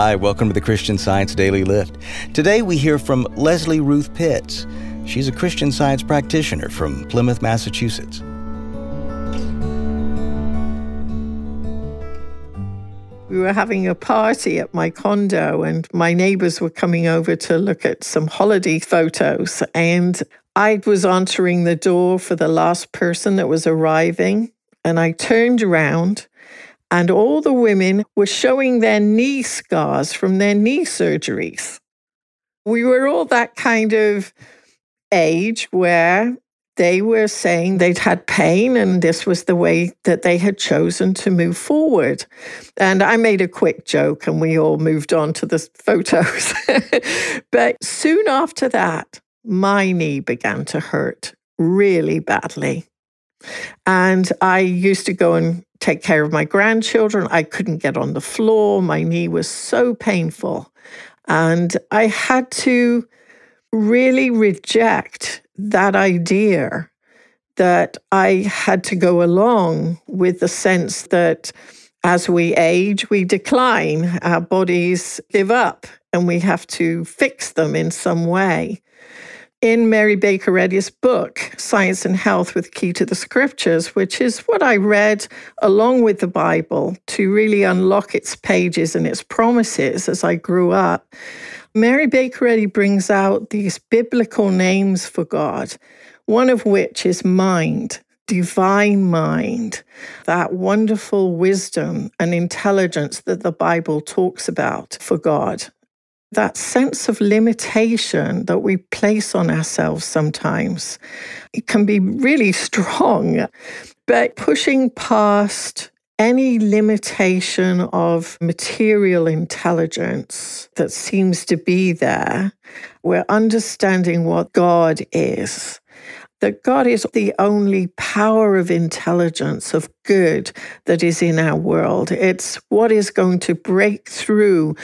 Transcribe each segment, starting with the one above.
Hi, welcome to the Christian Science Daily Lift. Today we hear from Lesley Ruth Pitts. She's a Christian Science practitioner from Plymouth, Massachusetts. We were having a party at my condo, and my neighbors were coming over to look at some holiday photos. And I was answering the door for the last person that was arriving. And I turned around and all the women were showing their knee scars from their knee surgeries. We were all that kind of age where they were saying they'd had pain and this was the way that they had chosen to move forward. And I made a quick joke and we all moved on to the photos. but soon after that, my knee began to hurt really badly. And I used to go and take care of my grandchildren. I couldn't get on the floor. My knee was so painful. And I had to really reject that idea that I had to go along with the sense that as we age, we decline, our bodies give up, and we have to fix them in some way in Mary Baker Eddy's book, Science and Health with Key to the Scriptures, which is what I read along with the Bible to really unlock its pages and its promises as I grew up. Mary Baker Eddy brings out these biblical names for God, one of which is mind, divine mind, that wonderful wisdom and intelligence that the Bible talks about for God that sense of limitation that we place on ourselves sometimes it can be really strong but pushing past any limitation of material intelligence that seems to be there we're understanding what god is that God is the only power of intelligence, of good that is in our world. It's what is going to break through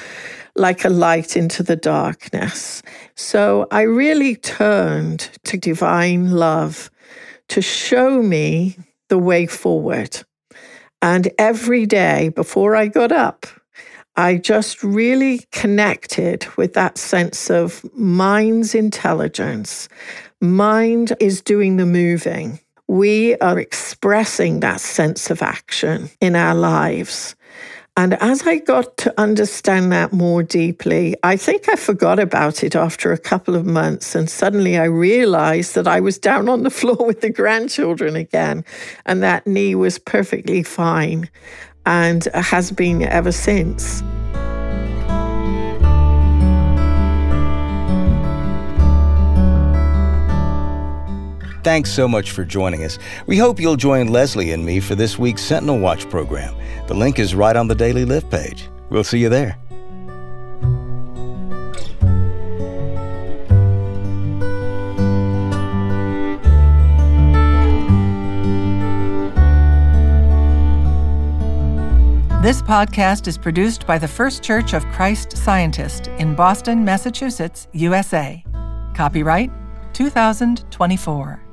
like a light into the darkness. So I really turned to divine love to show me the way forward. And every day before I got up, I just really connected with that sense of mind's intelligence. Mind is doing the moving. We are expressing that sense of action in our lives. And as I got to understand that more deeply, I think I forgot about it after a couple of months. And suddenly I realized that I was down on the floor with the grandchildren again, and that knee was perfectly fine and has been ever since. Thanks so much for joining us. We hope you'll join Lesley and me for this week's Sentinel Watch program. The link is right on the Daily Lift page. We'll see you there. This podcast is produced by the First Church of Christ Scientist in Boston, Massachusetts, USA. Copyright 2024.